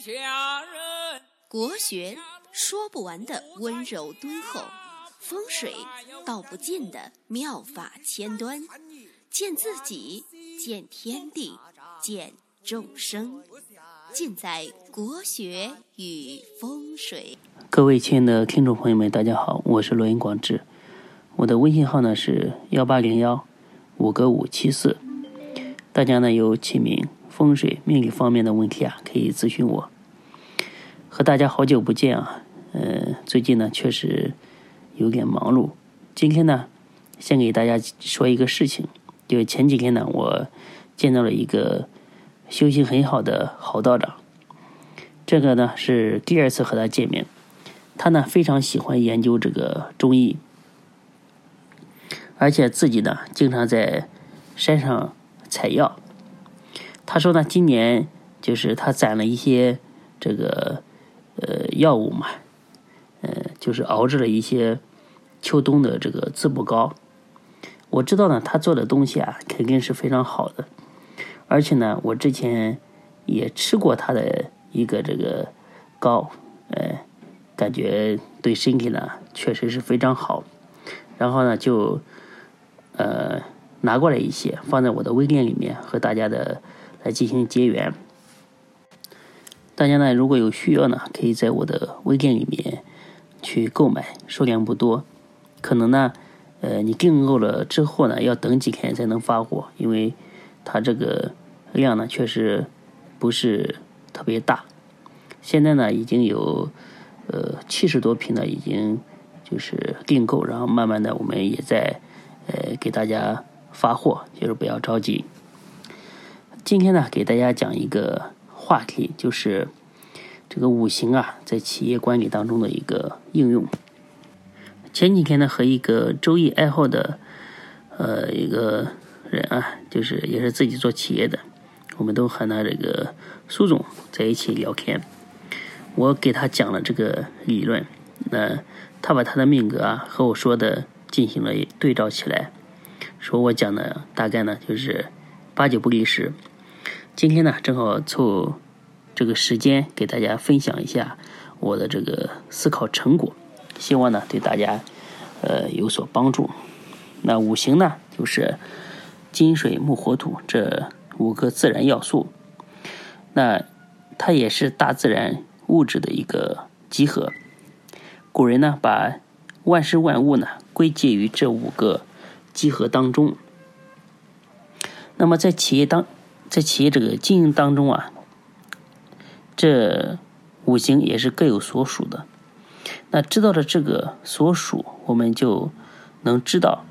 下人。国学说不完的温柔敦厚，风水道不尽的妙法千端，见自己，见天地，见众生，尽在国学与风水。各位亲爱的听众朋友们，大家好，我是罗云广志，我的微信号呢是幺八零幺五个五七四，大家呢有起名、风水、命理方面的问题啊，可以咨询我。和大家好久不见啊，呃，最近呢确实有点忙碌。今天呢，先给大家说一个事情，就前几天呢，我见到了一个修行很好的郝道长，这个呢是第二次和他见面。他呢非常喜欢研究这个中医，而且自己呢经常在山上采药。他说呢，今年就是他攒了一些这个。呃，药物嘛，呃，就是熬制了一些秋冬的这个滋补膏。我知道呢，他做的东西啊，肯定是非常好的。而且呢，我之前也吃过他的一个这个膏，呃，感觉对身体呢确实是非常好。然后呢，就呃拿过来一些，放在我的微店里面，和大家的来进行结缘。大家呢，如果有需要呢，可以在我的微店里面去购买，数量不多，可能呢，呃，你订购了之后呢，要等几天才能发货，因为它这个量呢，确实不是特别大。现在呢，已经有呃七十多瓶呢，已经就是订购，然后慢慢的，我们也在呃给大家发货，就是不要着急。今天呢，给大家讲一个。话题就是这个五行啊，在企业管理当中的一个应用。前几天呢，和一个周易爱好的呃一个人啊，就是也是自己做企业的，我们都和他这个苏总在一起聊天。我给他讲了这个理论，那他把他的命格啊和我说的进行了对照起来，说我讲的大概呢就是八九不离十。今天呢，正好凑这个时间给大家分享一下我的这个思考成果，希望呢对大家呃有所帮助。那五行呢，就是金水木火土这五个自然要素，那它也是大自然物质的一个集合。古人呢，把万事万物呢归结于这五个集合当中。那么在企业当在企业这个经营当中啊，这五行也是各有所属的。那知道了这个所属，我们就能知道，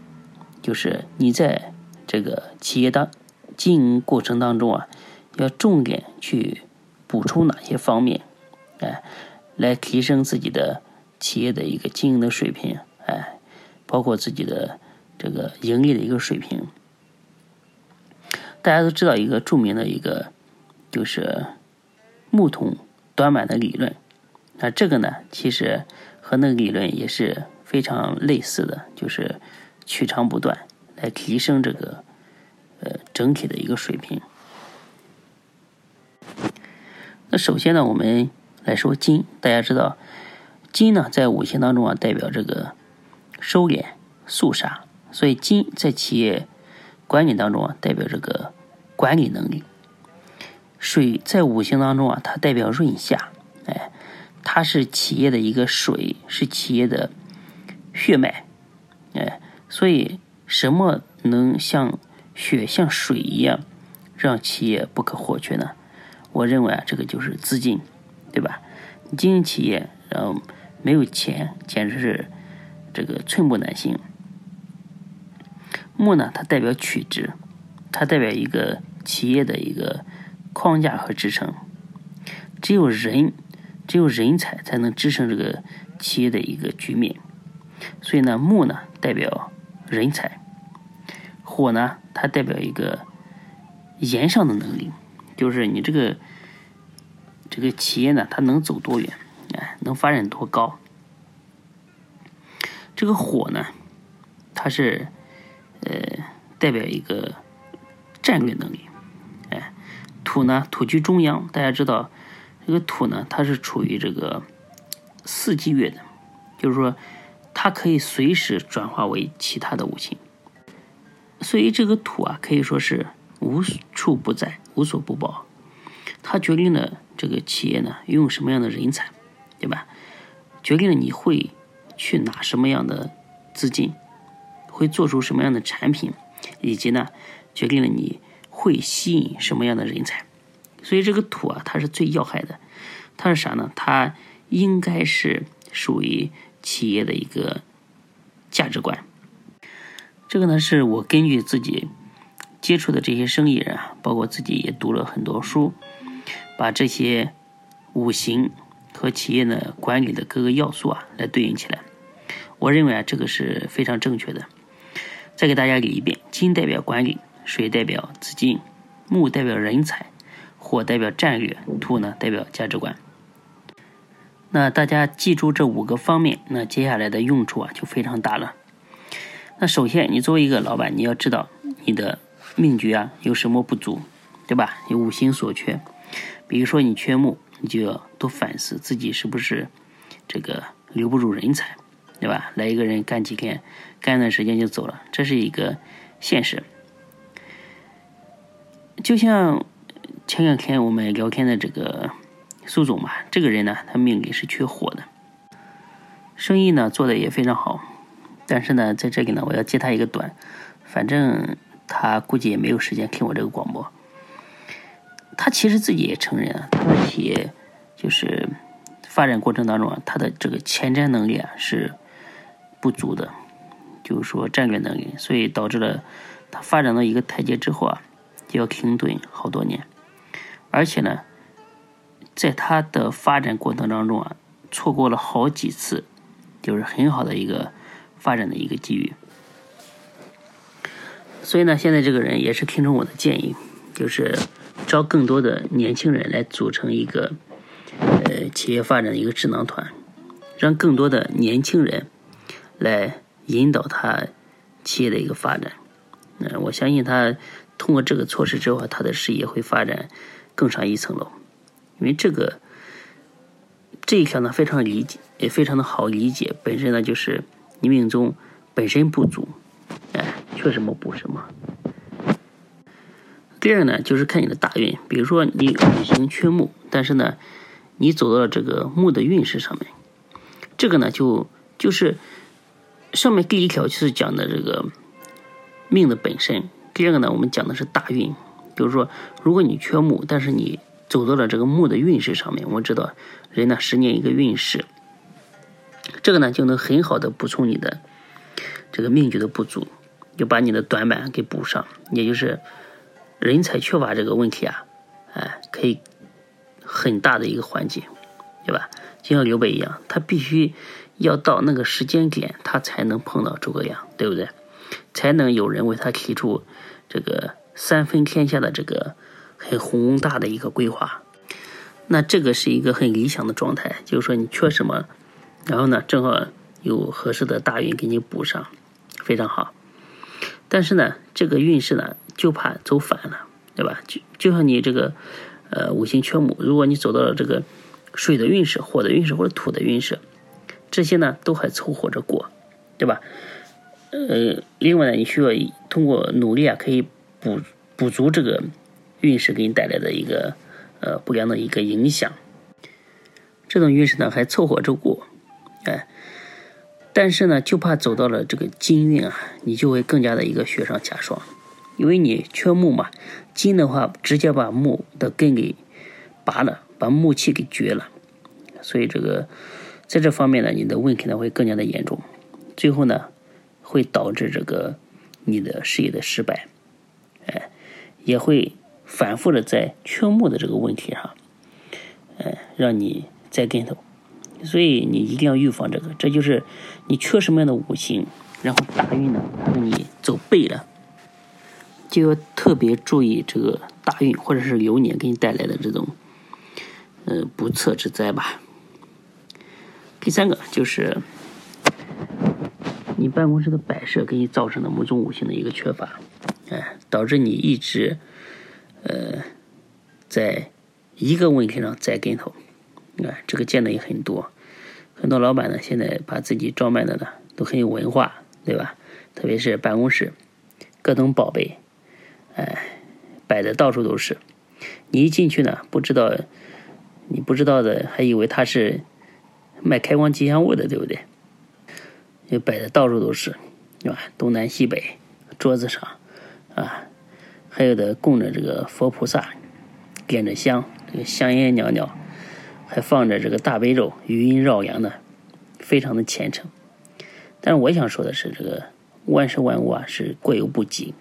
就是你在这个企业当经营过程当中啊，要重点去补充哪些方面，哎，来提升自己的企业的一个经营的水平，哎，包括自己的这个盈利的一个水平。大家都知道一个著名的一个就是木桶短板的理论，那这个呢，其实和那个理论也是非常类似的，就是取长补短来提升这个呃整体的一个水平。那首先呢，我们来说金，大家知道金呢在五行当中啊代表这个收敛肃杀，所以金在企业。管理当中啊，代表这个管理能力。水在五行当中啊，它代表润下，哎，它是企业的一个水，是企业的血脉，哎，所以什么能像血像水一样，让企业不可或缺呢？我认为啊，这个就是资金，对吧？经营企业，然后没有钱，简直是这个寸步难行。木呢，它代表曲直，它代表一个企业的一个框架和支撑。只有人，只有人才才能支撑这个企业的一个局面。所以呢，木呢代表人才，火呢它代表一个延上的能力，就是你这个这个企业呢，它能走多远，哎，能发展多高。这个火呢，它是。呃，代表一个战略能力，哎，土呢，土居中央。大家知道，这个土呢，它是处于这个四季月的，就是说它可以随时转化为其他的五行。所以这个土啊，可以说是无处不在、无所不包。它决定了这个企业呢用什么样的人才，对吧？决定了你会去拿什么样的资金，会做出什么样的产品，以及呢，决定了你会吸引什么样的人才。所以这个土啊，它是最要害的。它是啥呢？它应该是属于企业的一个价值观。这个呢，是我根据自己接触的这些生意人啊，包括自己也读了很多书，把这些五行和企业的管理的各个要素啊来对应起来。我认为啊，这个是非常正确的。再给大家理一遍：金代表管理，水代表资金，木代表人才，火代表战略，土呢代表价值观。那大家记住这五个方面，那接下来的用处啊就非常大了。那首先，你作为一个老板，你要知道你的命局啊有什么不足，对吧？有五行所缺，比如说你缺木，你就要多反思自己是不是这个留不住人才，对吧？来一个人干几天，干一段时间就走了，这是一个现实。就像前两天我们聊天的这个苏总嘛，这个人呢，他命里是缺火的，生意呢做的也非常好。但是呢，在这里呢，我要接他一个短，反正他估计也没有时间听我这个广播。他其实自己也承认啊，他的企业就是发展过程当中啊，他的这个前瞻能力啊是不足的，就是说战略能力，所以导致了他发展到一个台阶之后啊，就要停顿好多年，而且呢，在他的发展过程当中啊，错过了好几次，就是很好的一个。发展的一个机遇，所以呢，现在这个人也是听从我的建议，就是招更多的年轻人来组成一个呃企业发展的一个智囊团，让更多的年轻人来引导他企业的一个发展。嗯，我相信他通过这个措施之后，他的事业会发展更上一层楼，因为这个这一条呢非常理解，也非常的好理解，本身呢就是。你命中本身不足，哎，缺什么补什么。第二呢，就是看你的大运，比如说你五行缺木，但是呢，你走到了这个木的运势上面，这个呢就就是上面第一条就是讲的这个命的本身，第二个呢，我们讲的是大运，比如说如果你缺木，但是你走到了这个木的运势上面，我们知道人呢十年一个运势。这个呢，就能很好的补充你的这个命局的不足，就把你的短板给补上，也就是人才缺乏这个问题啊，哎，可以很大的一个缓解，对吧？就像刘备一样，他必须要到那个时间点，他才能碰到诸葛亮，对不对？才能有人为他提出这个三分天下的这个很宏大的一个规划。那这个是一个很理想的状态，就是说你缺什么？然后呢，正好有合适的大运给你补上，非常好。但是呢，这个运势呢，就怕走反了，对吧？就就像你这个，呃，五行缺木，如果你走到了这个水的运势、火的运势或者土的运势，这些呢都还凑合着过，对吧？呃，另外呢，你需要通过努力啊，可以补补足这个运势给你带来的一个呃不良的一个影响。这种运势呢，还凑合着过。哎，但是呢，就怕走到了这个金运啊，你就会更加的一个雪上加霜，因为你缺木嘛，金的话直接把木的根给拔了，把木气给绝了，所以这个在这方面呢，你的问题呢会更加的严重，最后呢会导致这个你的事业的失败，哎，也会反复的在缺木的这个问题上，哎，让你栽跟头。所以你一定要预防这个，这就是你缺什么样的五行，然后大运呢，让你走背了，就要特别注意这个大运或者是流年给你带来的这种，呃不测之灾吧。第三个就是你办公室的摆设给你造成的某种五行的一个缺乏，哎，导致你一直呃在一个问题上栽跟头。啊，这个见的也很多。很多老板呢，现在把自己装扮的呢都很有文化，对吧？特别是办公室，各种宝贝，哎，摆的到处都是。你一进去呢，不知道，你不知道的还以为他是卖开光吉祥物的，对不对？就摆的到处都是，对吧？东南西北，桌子上，啊，还有的供着这个佛菩萨，点着香，这个香烟袅袅，还放着这个大悲咒，余音绕梁的，非常的虔诚。但是我想说的是，这个万事万物啊，是过犹不及。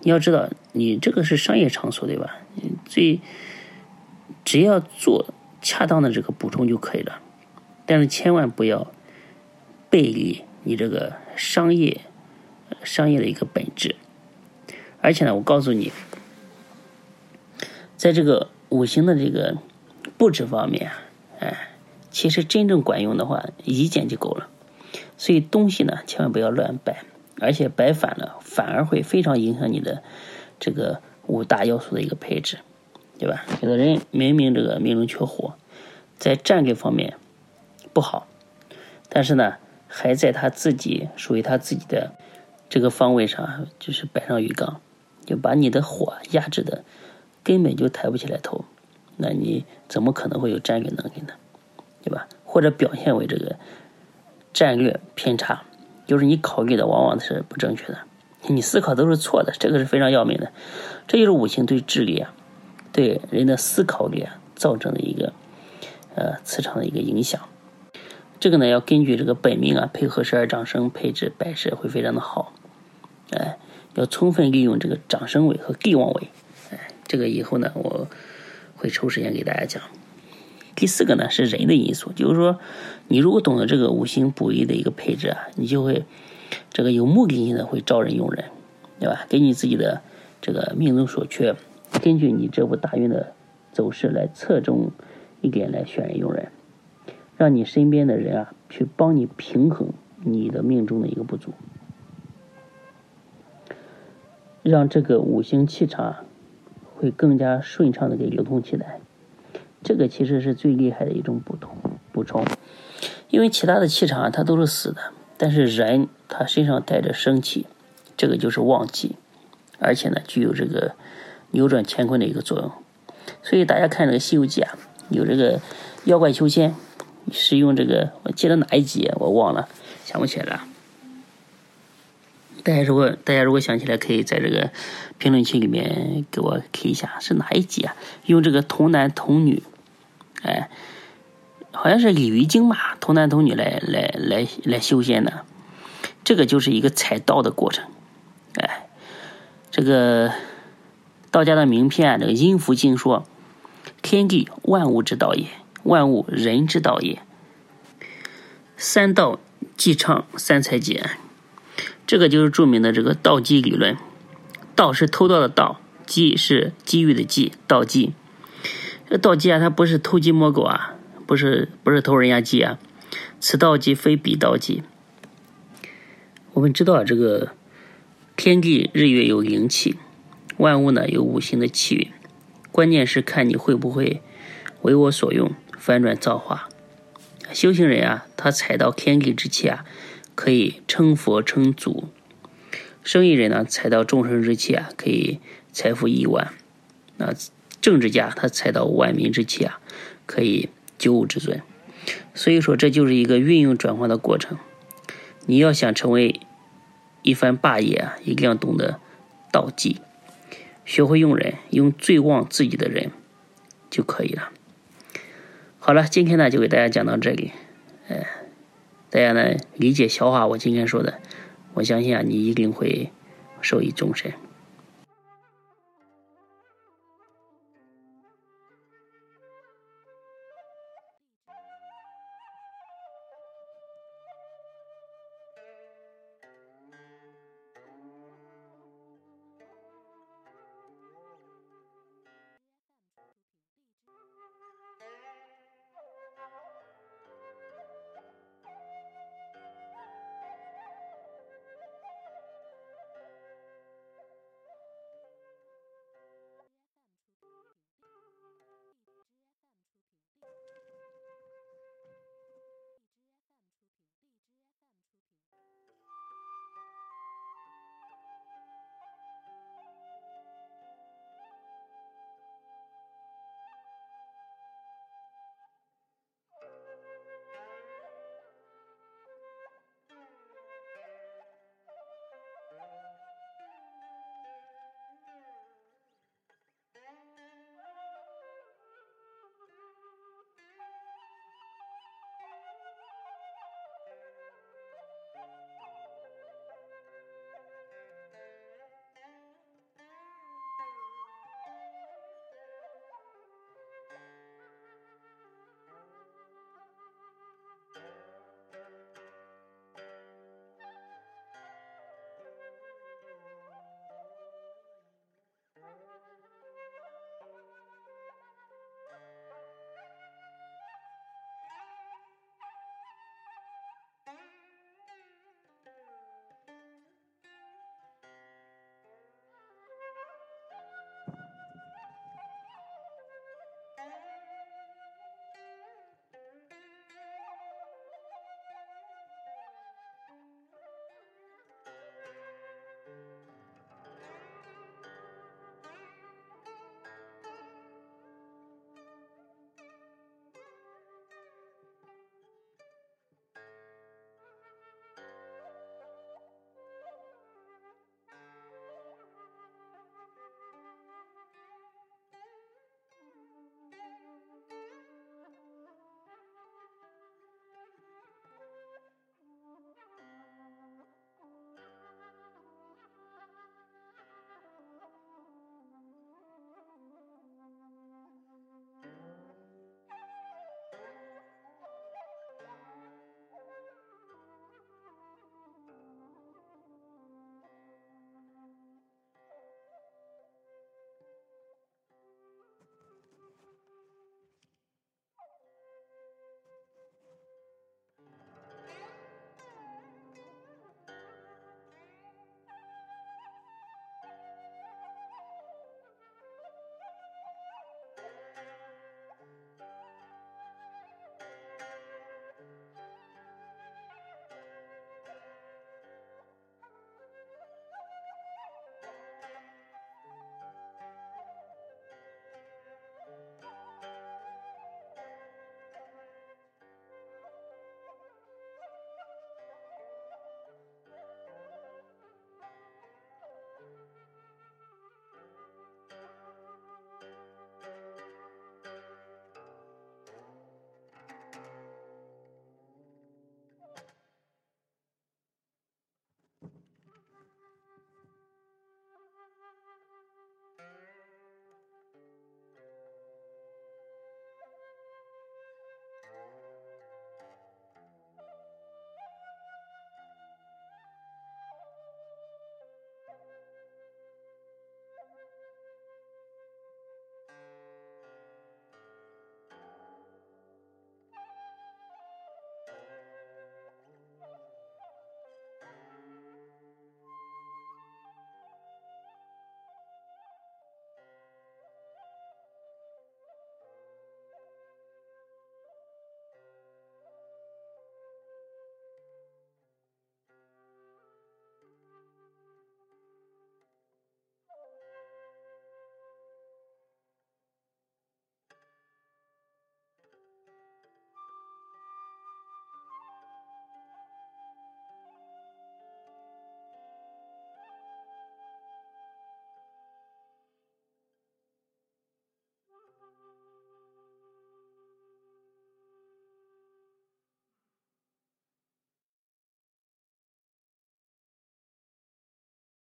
你要知道，你这个是商业场所，对吧？你最只要做恰当的这个补充就可以了，但是千万不要背离你这个商业商业的一个本质。而且呢，我告诉你，在这个五行的这个布置方面，哎，其实真正管用的话，一件就够了。所以东西呢，千万不要乱摆。而且摆反了，反而会非常影响你的这个五大要素的一个配置，对吧？有的人明明这个命中缺火，在战略方面不好，但是呢，还在他自己属于他自己的这个方位上，就是摆上鱼缸，就把你的火压制的根本就抬不起来头，那你怎么可能会有战略能力呢？对吧？或者表现为这个战略偏差。就是你考虑的往往是不正确的，你思考都是错的，这个是非常要命的。这就是五行对智力啊，对人的思考力啊造成的一个呃磁场的一个影响。这个呢要根据这个本命啊配合十二长生配置摆设会非常的好。哎，要充分利用这个长生位和地旺位。哎，这个以后呢我会抽时间给大家讲。第四个呢是人的因素，就是说，你如果懂得这个五行补益的一个配置啊，你就会这个有目的性的会招人用人，对吧？根据自己的这个命中所缺，根据你这部大运的走势来侧重一点来选人用人，让你身边的人啊去帮你平衡你的命中的一个不足，让这个五行气场会更加顺畅的给流通起来。这个其实是最厉害的一种补充补充，因为其他的气场啊，它都是死的，但是人他身上带着生气，这个就是旺气，而且呢具有这个扭转乾坤的一个作用。所以大家看这个《西游记》啊，有这个妖怪修仙是用这个，我记得哪一集我忘了，想不起来了。大家如果大家如果想起来，可以在这个评论区里面给我 K 一下，是哪一集啊？用这个童男童女。哎，好像是鲤鱼精吧，童男童女来来来来修仙的，这个就是一个采道的过程。哎，这个道家的名篇啊，这个《阴符经》说：“天地万物之道也，万物人之道也。三道既畅，三才解。”这个就是著名的这个道机理论。道是偷盗的盗，机是机遇的机，道机。这盗鸡啊，它不是偷鸡摸狗啊，不是不是偷人家鸡啊，此盗鸡非彼盗鸡。我们知道这个天地日月有灵气，万物呢有五行的气运，关键是看你会不会为我所用，翻转造化。修行人啊，他采到天地之气啊，可以称佛称祖；生意人呢，采到众生之气啊，可以财富亿万。那。政治家他采到万民之气啊，可以九五之尊，所以说这就是一个运用转化的过程。你要想成为一番霸业啊，一定要懂得道济，学会用人，用最旺自己的人就可以了。好了，今天呢就给大家讲到这里，呃，大家呢理解消化我今天说的，我相信啊你一定会受益终身。